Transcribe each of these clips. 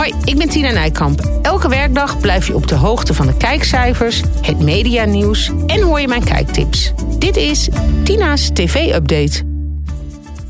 Hoi, ik ben Tina Nijkamp. Elke werkdag blijf je op de hoogte van de kijkcijfers, het medianieuws en hoor je mijn kijktips. Dit is Tina's TV-update.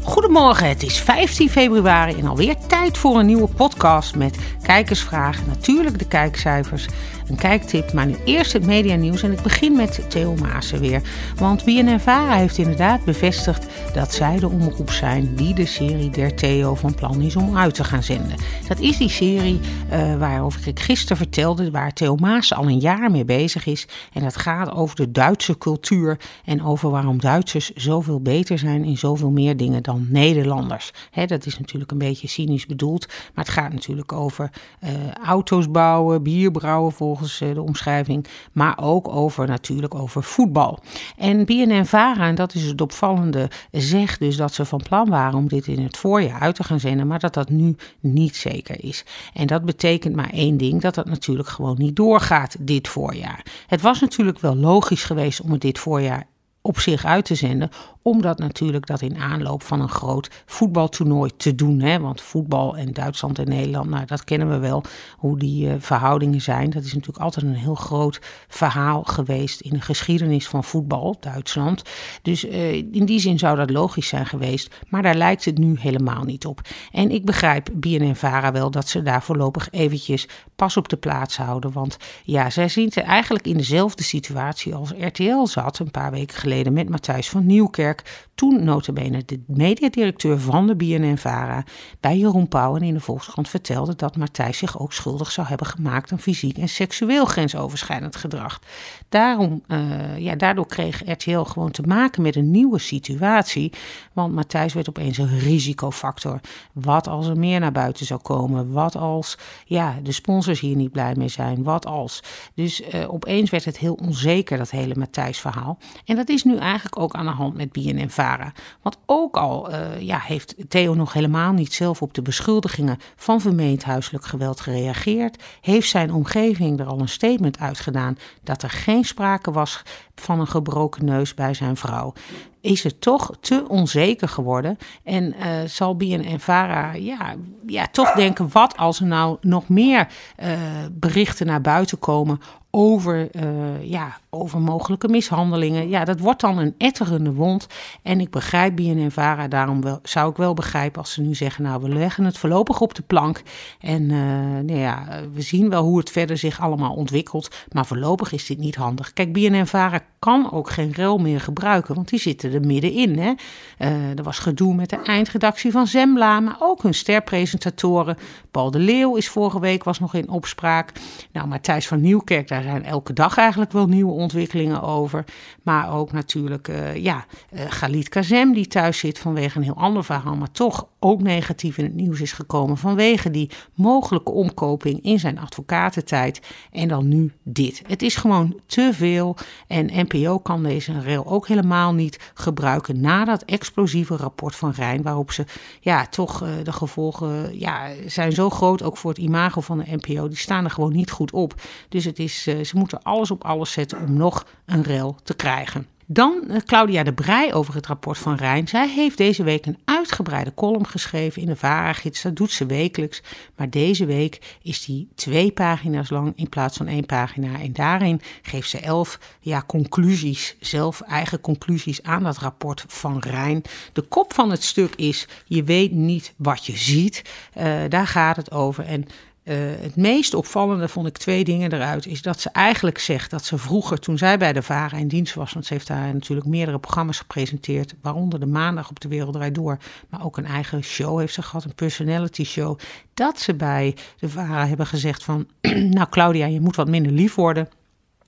Goedemorgen, het is 15 februari en alweer tijd voor een nieuwe podcast met kijkersvragen, natuurlijk de kijkcijfers een kijktip. Maar nu eerst het medianieuws en ik begin met Theo Maassen weer. Want BNNVARA heeft inderdaad bevestigd dat zij de omroep zijn die de serie Der Theo van plan is om uit te gaan zenden. Dat is die serie uh, waarover ik gisteren vertelde, waar Theo Maassen al een jaar mee bezig is. En dat gaat over de Duitse cultuur en over waarom Duitsers zoveel beter zijn in zoveel meer dingen dan Nederlanders. dat is natuurlijk een beetje cynisch bedoeld, maar het gaat natuurlijk over uh, auto's bouwen, bier brouwen volgens eh, de omschrijving, maar ook over natuurlijk over voetbal. En BNN-Vara, en dat is het opvallende, zegt dus dat ze van plan waren om dit in het voorjaar uit te gaan zenden, maar dat dat nu niet zeker is. En dat betekent maar één ding, dat dat natuurlijk gewoon niet doorgaat dit voorjaar. Het was natuurlijk wel logisch geweest om het dit voorjaar op zich uit te zenden, omdat natuurlijk dat in aanloop van een groot voetbaltoernooi te doen. Hè? Want voetbal en Duitsland en Nederland, nou, dat kennen we wel, hoe die uh, verhoudingen zijn. Dat is natuurlijk altijd een heel groot verhaal geweest in de geschiedenis van voetbal, Duitsland. Dus uh, in die zin zou dat logisch zijn geweest, maar daar lijkt het nu helemaal niet op. En ik begrijp BNN-Vara wel dat ze daar voorlopig eventjes pas op de plaats houden. Want ja, zij zitten eigenlijk in dezelfde situatie als RTL zat een paar weken geleden met Matthijs van Nieuwkerk toen notabene de mediadirecteur van de BNN-VARA bij Jeroen Pauwen in de Volkskrant vertelde dat Matthijs zich ook schuldig zou hebben gemaakt aan fysiek en seksueel grensoverschrijdend gedrag. Daarom, uh, ja, daardoor kreeg RTL gewoon te maken met een nieuwe situatie, want Matthijs werd opeens een risicofactor. Wat als er meer naar buiten zou komen? Wat als ja, de sponsors hier niet blij mee zijn? Wat als? Dus uh, opeens werd het heel onzeker, dat hele Matthijs-verhaal. En dat is nu eigenlijk ook aan de hand met BNN-Vara. Want ook al uh, ja, heeft Theo nog helemaal niet zelf op de beschuldigingen van vermeend huiselijk geweld gereageerd, heeft zijn omgeving er al een statement uitgedaan dat er geen sprake was van een gebroken neus bij zijn vrouw is het toch te onzeker geworden. En uh, zal BNN-Vara ja, ja, toch denken, wat als er nou nog meer uh, berichten naar buiten komen over, uh, ja, over mogelijke mishandelingen. Ja, dat wordt dan een etterende wond. En ik begrijp BNN-Vara, daarom wel, zou ik wel begrijpen als ze nu zeggen... nou, we leggen het voorlopig op de plank. En uh, nou ja, we zien wel hoe het verder zich allemaal ontwikkelt. Maar voorlopig is dit niet handig. Kijk, BNN-Vara kan ook geen rel meer gebruiken, want die zitten er middenin. Hè? Uh, er was gedoe met de eindredactie van Zembla, maar ook hun sterpresentatoren. Paul de Leeuw is vorige week was nog in opspraak. Nou, Matthijs van Nieuwkerk, daar zijn elke dag eigenlijk wel nieuwe ontwikkelingen over. Maar ook natuurlijk, uh, ja, uh, Galit Kazem, die thuis zit vanwege een heel ander verhaal, maar toch ook negatief in het nieuws is gekomen vanwege die mogelijke omkoping in zijn advocatentijd. En dan nu dit. Het is gewoon te veel en NPO kan deze rail ook helemaal niet gebruiken na dat explosieve rapport van Rijn, waarop ze ja, toch uh, de gevolgen ja, zijn zo groot, ook voor het imago van de NPO, die staan er gewoon niet goed op. Dus het is, uh, ze moeten alles op alles zetten om nog een rail te krijgen. Dan uh, Claudia de Brij over het rapport van Rijn. Zij heeft deze week een uitgebreide column geschreven in de VARA-gids. Dat doet ze wekelijks. Maar deze week is die twee pagina's lang in plaats van één pagina. En daarin geeft ze elf ja, conclusies, zelf eigen conclusies aan dat rapport van Rijn. De kop van het stuk is: je weet niet wat je ziet. Uh, daar gaat het over. En uh, het meest opvallende vond ik twee dingen eruit. Is dat ze eigenlijk zegt dat ze vroeger, toen zij bij de VARA in dienst was, want ze heeft daar natuurlijk meerdere programma's gepresenteerd, waaronder de Maandag op de Wereld Draait Door, maar ook een eigen show heeft ze gehad, een personality show, dat ze bij de VARA hebben gezegd van, nou Claudia, je moet wat minder lief worden.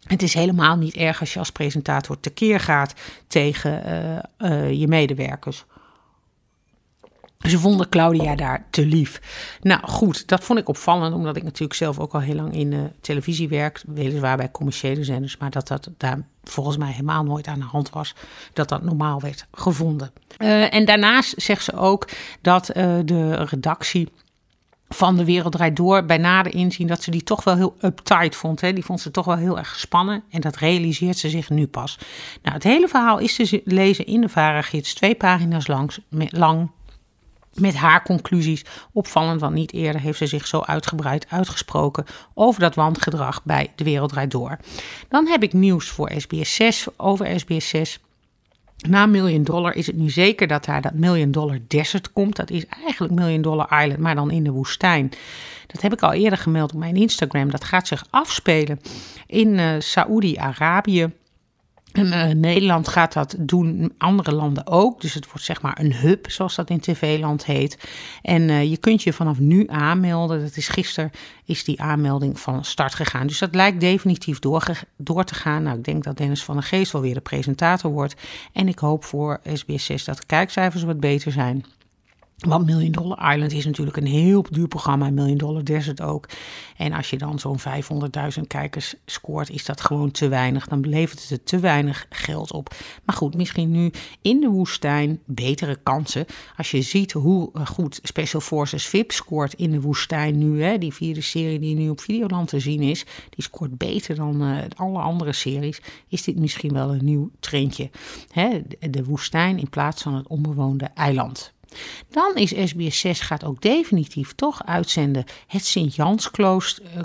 Het is helemaal niet erg als je als presentator tekeer gaat tegen uh, uh, je medewerkers. Ze vonden Claudia daar te lief. Nou goed, dat vond ik opvallend, omdat ik natuurlijk zelf ook al heel lang in de televisie werk. Weliswaar bij commerciële zenders, maar dat dat daar volgens mij helemaal nooit aan de hand was. Dat dat normaal werd gevonden. Uh, en daarnaast zegt ze ook dat uh, de redactie van de Wereld Draait Door bij nader inzien dat ze die toch wel heel uptight vond. Hè. Die vond ze toch wel heel erg gespannen en dat realiseert ze zich nu pas. Nou, het hele verhaal is te lezen in de Varagids, twee pagina's langs, lang met haar conclusies. Opvallend, want niet eerder heeft ze zich zo uitgebreid uitgesproken over dat wangedrag bij De Wereld Draait Door. Dan heb ik nieuws voor SBS 6 over SBS 6. Na Million Dollar is het nu zeker dat daar dat Million Dollar Desert komt. Dat is eigenlijk Million Dollar Island, maar dan in de woestijn. Dat heb ik al eerder gemeld op mijn Instagram. Dat gaat zich afspelen in uh, Saoedi-Arabië. Uh, Nederland gaat dat doen, andere landen ook. Dus het wordt zeg maar een hub, zoals dat in TV-land heet. En uh, je kunt je vanaf nu aanmelden. Dat is gisteren is die aanmelding van start gegaan. Dus dat lijkt definitief door, door te gaan. Nou, ik denk dat Dennis van der Geest wel weer de presentator wordt. En ik hoop voor SBS6 dat de kijkcijfers wat beter zijn. Want Million Dollar Island is natuurlijk een heel duur programma. Million Dollar Desert ook. En als je dan zo'n 500.000 kijkers scoort, is dat gewoon te weinig. Dan levert het te weinig geld op. Maar goed, misschien nu in de woestijn betere kansen. Als je ziet hoe eh, goed Special Forces VIP scoort in de woestijn nu. Hè, die vierde serie die nu op Videoland te zien is. Die scoort beter dan uh, alle andere series. Is dit misschien wel een nieuw trendje. Hè, de woestijn in plaats van het onbewoonde eiland. Dan is SBS 6 gaat ook definitief toch uitzenden het Sint-Jans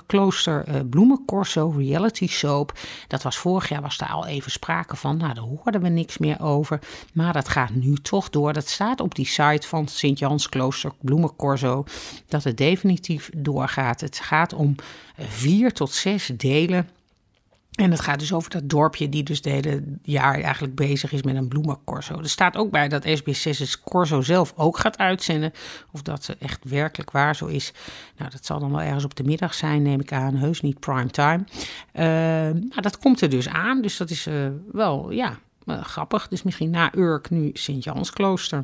klooster uh, Bloemencorso reality soap. Dat was vorig jaar was daar al even sprake van. Nou, daar hoorden we niks meer over. Maar dat gaat nu toch door. Dat staat op die site van Sint-Jans klooster Bloemencorso. Dat het definitief doorgaat. Het gaat om vier tot zes delen en het gaat dus over dat dorpje die dus de hele jaar eigenlijk bezig is met een bloemencorso. Er staat ook bij dat SBS6 het corso zelf ook gaat uitzenden. Of dat ze echt werkelijk waar zo is. Nou, dat zal dan wel ergens op de middag zijn, neem ik aan. Heus niet prime time. Uh, nou, dat komt er dus aan. Dus dat is uh, wel, ja, uh, grappig. Dus misschien na Urk nu Sint-Jansklooster.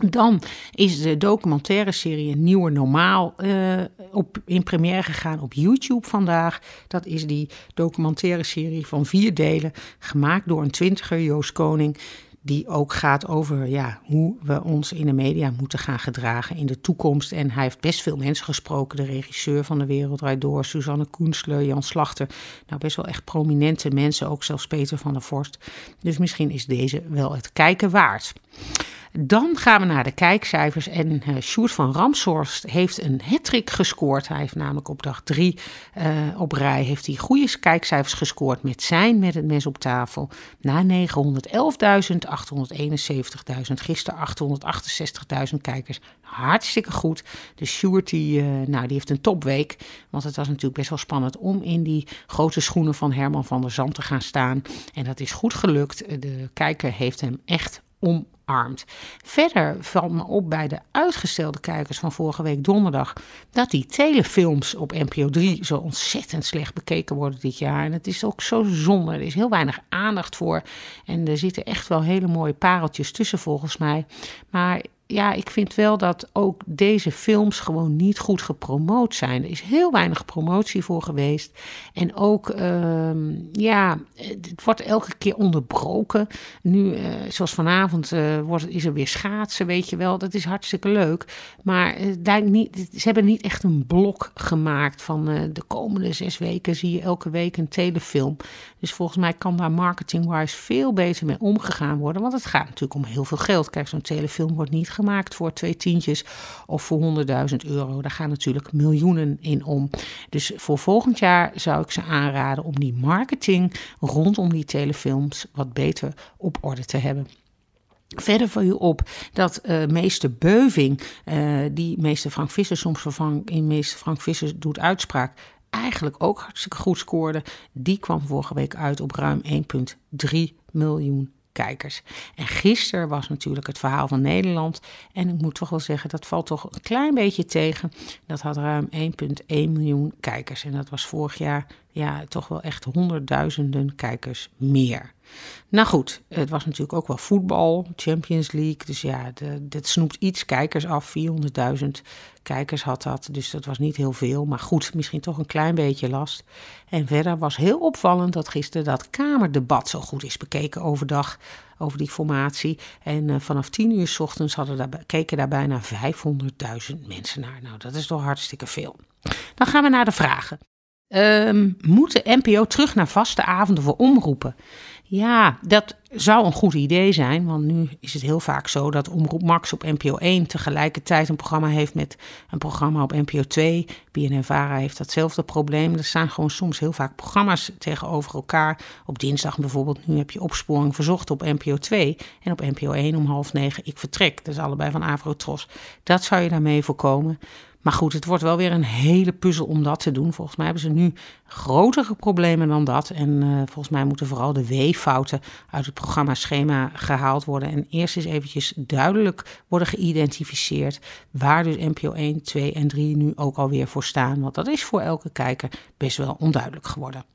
Dan is de documentaire serie Nieuwe Normaal uh, op, in première gegaan op YouTube vandaag. Dat is die documentaire serie van vier delen, gemaakt door een twintiger, Joost Koning. Die ook gaat over ja, hoe we ons in de media moeten gaan gedragen in de toekomst. En hij heeft best veel mensen gesproken. De regisseur van De Wereld Draait Door, Suzanne Koensler, Jan Slachter. Nou, best wel echt prominente mensen, ook zelfs Peter van der Vorst. Dus misschien is deze wel het kijken waard. Dan gaan we naar de kijkcijfers. En uh, Sjoerd van Ramshorst heeft een hattrick gescoord. Hij heeft namelijk op dag drie uh, op rij heeft hij goede kijkcijfers gescoord met zijn Met het Mes op tafel. Na 911.000, 871.000, gisteren 868.000 kijkers. Hartstikke goed. De Sjoerd die, uh, nou, die heeft een topweek. Want het was natuurlijk best wel spannend om in die grote schoenen van Herman van der Zand te gaan staan. En dat is goed gelukt. De kijker heeft hem echt omarmt. Verder valt me op bij de uitgestelde kijkers van vorige week donderdag dat die telefilms op NPO 3 zo ontzettend slecht bekeken worden dit jaar. En het is ook zo zonde. Er is heel weinig aandacht voor. En er zitten echt wel hele mooie pareltjes tussen volgens mij. Maar ja, ik vind wel dat ook deze films gewoon niet goed gepromoot zijn. Er is heel weinig promotie voor geweest. En ook, uh, ja, het wordt elke keer onderbroken. Nu, uh, zoals vanavond, uh, wordt, is er weer schaatsen, weet je wel. Dat is hartstikke leuk. Maar uh, niet, ze hebben niet echt een blok gemaakt van de komende zes weken zie je elke week een telefilm. Dus volgens mij kan daar marketing-wise veel beter mee omgegaan worden. Want het gaat natuurlijk om heel veel geld. Kijk, zo'n telefilm wordt niet gemaakt voor twee tientjes of voor 100.000 euro. Daar gaan natuurlijk miljoenen in om. Dus voor volgend jaar zou ik ze aanraden om die marketing rondom die telefilms wat beter op orde te hebben. Verder val je op dat uh, meester Beuving, uh, die meester Frank Visser soms vervangt in meester Frank Visser doet uitspraak, eigenlijk ook hartstikke goed scoorde. Die kwam vorige week uit op ruim 1,3 miljoen kijkers. En gisteren was natuurlijk het verhaal van Nederland. En ik moet toch wel zeggen, dat valt toch een klein beetje tegen. Dat had ruim 1,1 miljoen kijkers. En dat was vorig jaar ja, toch wel echt honderdduizenden kijkers meer. Nou goed, het was natuurlijk ook wel voetbal, Champions League. Dus ja, dat snoept iets kijkers af. 400.000 kijkers had dat, dus dat was niet heel veel. Maar goed, misschien toch een klein beetje last. En verder was heel opvallend dat gisteren dat Kamerdebat zo goed is bekeken overdag over die formatie. En uh, vanaf 10 uur s ochtends hadden daar, keken daar bijna 500.000 mensen naar. Nou, dat is toch hartstikke veel. Dan gaan we naar de vragen. Um, moet de NPO terug naar vaste avonden voor omroepen? Ja, dat zou een goed idee zijn. Want nu is het heel vaak zo dat Omroep Max op NPO 1 tegelijkertijd een programma heeft met een programma op NPO 2. BNN-Vara heeft datzelfde probleem. Er staan gewoon soms heel vaak programma's tegenover elkaar. Op dinsdag bijvoorbeeld, nu heb je opsporing verzocht op NPO 2. En op NPO 1 om half negen ik vertrek. Dat is allebei van Avrotros. Dat zou je daarmee voorkomen. Maar goed, het wordt wel weer een hele puzzel om dat te doen. Volgens mij hebben ze nu grotere problemen dan dat. En uh, volgens mij moeten vooral de W-fouten uit het programma-schema gehaald worden. En eerst eens eventjes duidelijk worden geïdentificeerd waar dus NPO 1, 2 en 3 nu ook alweer voor staan. Want dat is voor elke kijker best wel onduidelijk geworden.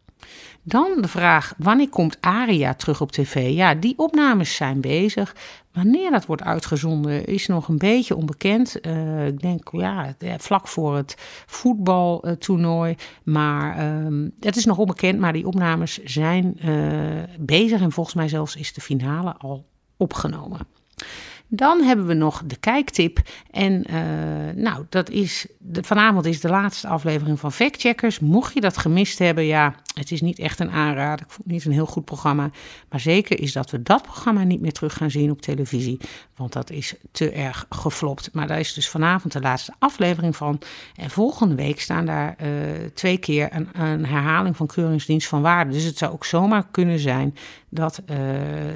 Dan de vraag: wanneer komt Aria terug op tv? Ja, die opnames zijn bezig. Wanneer dat wordt uitgezonden is nog een beetje onbekend. Uh, ik denk ja, vlak voor het voetbaltoernooi. Maar uh, het is nog onbekend. Maar die opnames zijn uh, bezig. En volgens mij zelfs is de finale al opgenomen. Dan hebben we nog de kijktip. En uh, nou, dat is. Vanavond is de laatste aflevering van Factcheckers. Mocht je dat gemist hebben, ja, het is niet echt een aanrader. Ik vond het niet een heel goed programma. Maar zeker is dat we dat programma niet meer terug gaan zien op televisie. Want dat is te erg geflopt. Maar daar is dus vanavond de laatste aflevering van. En volgende week staan daar uh, twee keer een, een herhaling van Keuringsdienst van Waarde. Dus het zou ook zomaar kunnen zijn dat uh,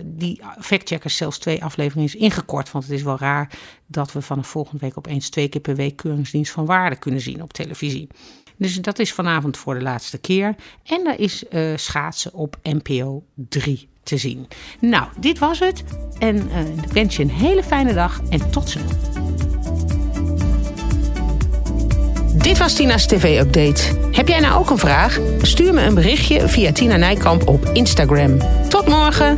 die Factcheckers zelfs twee afleveringen is ingekort. Want het is wel raar dat we vanaf volgende week opeens twee keer per week Keuringsdienst van Waarde kunnen zien op televisie. Dus dat is vanavond voor de laatste keer. En daar is uh, schaatsen op NPO 3 te zien. Nou, dit was het. En uh, ik wens je een hele fijne dag en tot snel. Dit was Tina's TV-update. Heb jij nou ook een vraag? Stuur me een berichtje via Tina Nijkamp op Instagram. Tot morgen!